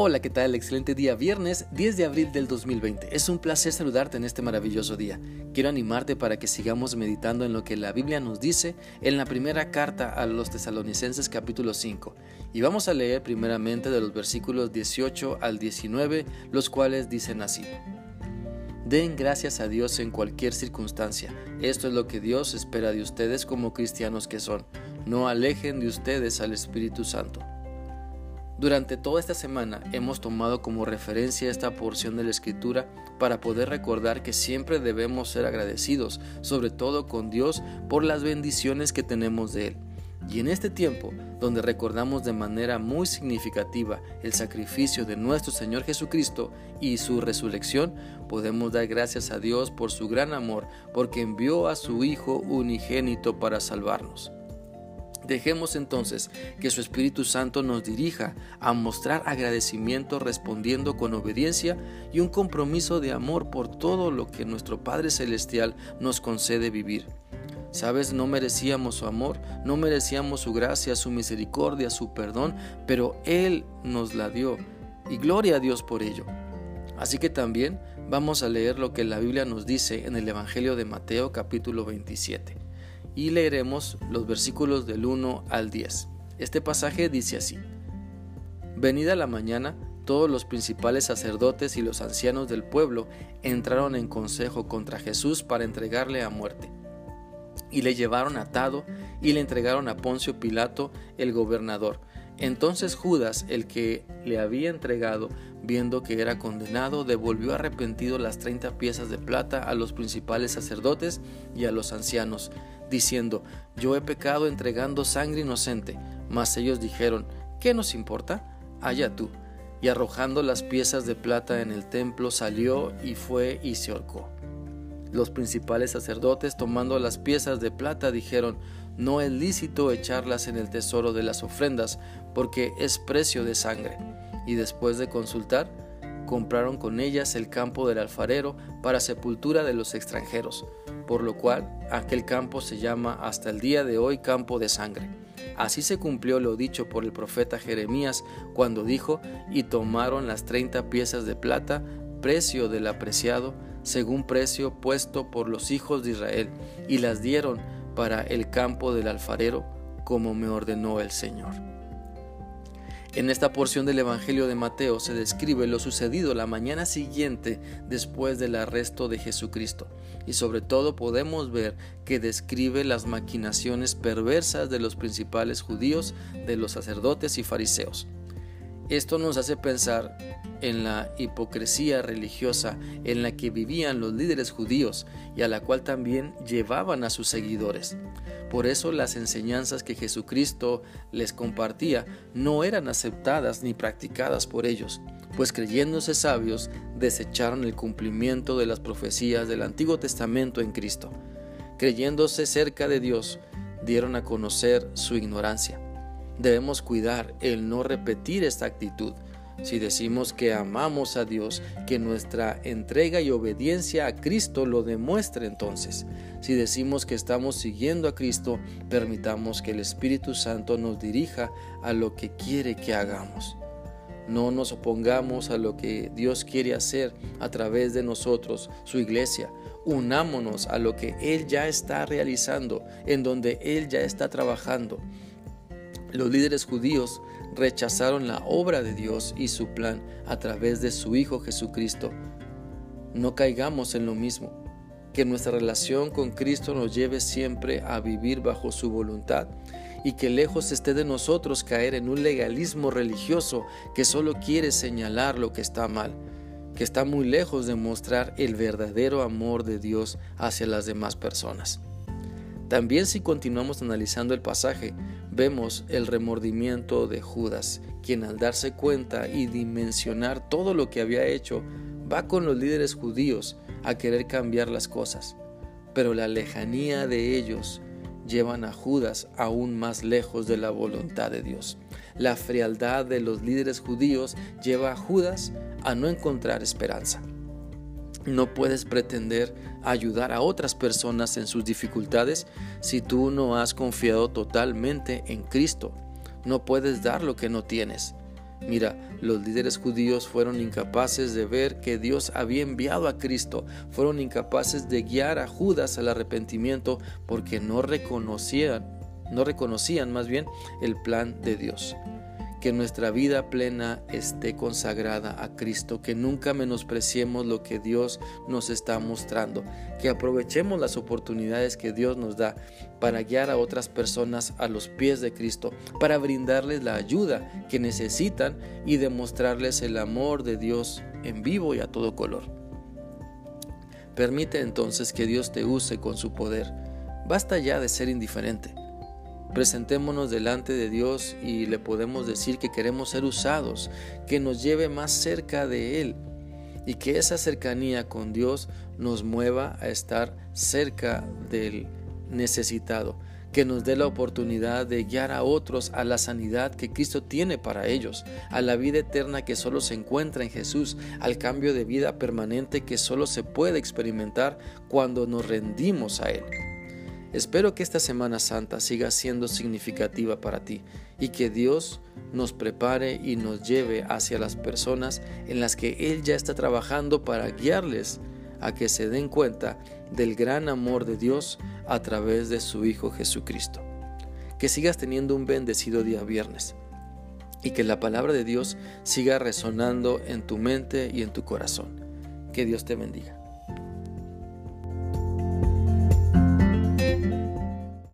Hola, ¿qué tal? Excelente día, viernes 10 de abril del 2020. Es un placer saludarte en este maravilloso día. Quiero animarte para que sigamos meditando en lo que la Biblia nos dice en la primera carta a los tesalonicenses capítulo 5. Y vamos a leer primeramente de los versículos 18 al 19, los cuales dicen así. Den gracias a Dios en cualquier circunstancia. Esto es lo que Dios espera de ustedes como cristianos que son. No alejen de ustedes al Espíritu Santo. Durante toda esta semana hemos tomado como referencia esta porción de la escritura para poder recordar que siempre debemos ser agradecidos, sobre todo con Dios, por las bendiciones que tenemos de Él. Y en este tiempo, donde recordamos de manera muy significativa el sacrificio de nuestro Señor Jesucristo y su resurrección, podemos dar gracias a Dios por su gran amor, porque envió a su Hijo unigénito para salvarnos. Dejemos entonces que su Espíritu Santo nos dirija a mostrar agradecimiento respondiendo con obediencia y un compromiso de amor por todo lo que nuestro Padre Celestial nos concede vivir. Sabes, no merecíamos su amor, no merecíamos su gracia, su misericordia, su perdón, pero Él nos la dio y gloria a Dios por ello. Así que también vamos a leer lo que la Biblia nos dice en el Evangelio de Mateo capítulo 27 y leeremos los versículos del 1 al 10. Este pasaje dice así. Venida la mañana, todos los principales sacerdotes y los ancianos del pueblo entraron en consejo contra Jesús para entregarle a muerte. Y le llevaron atado y le entregaron a Poncio Pilato, el gobernador. Entonces Judas, el que le había entregado, viendo que era condenado, devolvió arrepentido las treinta piezas de plata a los principales sacerdotes y a los ancianos, diciendo, yo he pecado entregando sangre inocente. Mas ellos dijeron, ¿qué nos importa? Allá tú. Y arrojando las piezas de plata en el templo, salió y fue y se ahorcó. Los principales sacerdotes, tomando las piezas de plata, dijeron, no es lícito echarlas en el tesoro de las ofrendas, porque es precio de sangre. Y después de consultar, compraron con ellas el campo del alfarero para sepultura de los extranjeros, por lo cual aquel campo se llama hasta el día de hoy campo de sangre. Así se cumplió lo dicho por el profeta Jeremías cuando dijo, y tomaron las treinta piezas de plata, precio del apreciado, según precio puesto por los hijos de Israel, y las dieron para el campo del alfarero, como me ordenó el Señor. En esta porción del Evangelio de Mateo se describe lo sucedido la mañana siguiente después del arresto de Jesucristo y sobre todo podemos ver que describe las maquinaciones perversas de los principales judíos, de los sacerdotes y fariseos. Esto nos hace pensar en la hipocresía religiosa en la que vivían los líderes judíos y a la cual también llevaban a sus seguidores. Por eso las enseñanzas que Jesucristo les compartía no eran aceptadas ni practicadas por ellos, pues creyéndose sabios desecharon el cumplimiento de las profecías del Antiguo Testamento en Cristo. Creyéndose cerca de Dios, dieron a conocer su ignorancia. Debemos cuidar el no repetir esta actitud. Si decimos que amamos a Dios, que nuestra entrega y obediencia a Cristo lo demuestre entonces. Si decimos que estamos siguiendo a Cristo, permitamos que el Espíritu Santo nos dirija a lo que quiere que hagamos. No nos opongamos a lo que Dios quiere hacer a través de nosotros, su iglesia. Unámonos a lo que Él ya está realizando, en donde Él ya está trabajando. Los líderes judíos rechazaron la obra de Dios y su plan a través de su Hijo Jesucristo. No caigamos en lo mismo, que nuestra relación con Cristo nos lleve siempre a vivir bajo su voluntad y que lejos esté de nosotros caer en un legalismo religioso que solo quiere señalar lo que está mal, que está muy lejos de mostrar el verdadero amor de Dios hacia las demás personas. También si continuamos analizando el pasaje, vemos el remordimiento de Judas, quien al darse cuenta y dimensionar todo lo que había hecho, va con los líderes judíos a querer cambiar las cosas. Pero la lejanía de ellos llevan a Judas aún más lejos de la voluntad de Dios. La frialdad de los líderes judíos lleva a Judas a no encontrar esperanza. No puedes pretender ayudar a otras personas en sus dificultades si tú no has confiado totalmente en Cristo. No puedes dar lo que no tienes. Mira, los líderes judíos fueron incapaces de ver que Dios había enviado a Cristo, fueron incapaces de guiar a Judas al arrepentimiento porque no reconocían, no reconocían más bien el plan de Dios que nuestra vida plena esté consagrada a Cristo, que nunca menospreciemos lo que Dios nos está mostrando, que aprovechemos las oportunidades que Dios nos da para guiar a otras personas a los pies de Cristo, para brindarles la ayuda que necesitan y demostrarles el amor de Dios en vivo y a todo color. Permite entonces que Dios te use con su poder. Basta ya de ser indiferente. Presentémonos delante de Dios y le podemos decir que queremos ser usados, que nos lleve más cerca de Él y que esa cercanía con Dios nos mueva a estar cerca del necesitado, que nos dé la oportunidad de guiar a otros a la sanidad que Cristo tiene para ellos, a la vida eterna que solo se encuentra en Jesús, al cambio de vida permanente que solo se puede experimentar cuando nos rendimos a Él. Espero que esta Semana Santa siga siendo significativa para ti y que Dios nos prepare y nos lleve hacia las personas en las que Él ya está trabajando para guiarles a que se den cuenta del gran amor de Dios a través de su Hijo Jesucristo. Que sigas teniendo un bendecido día viernes y que la palabra de Dios siga resonando en tu mente y en tu corazón. Que Dios te bendiga.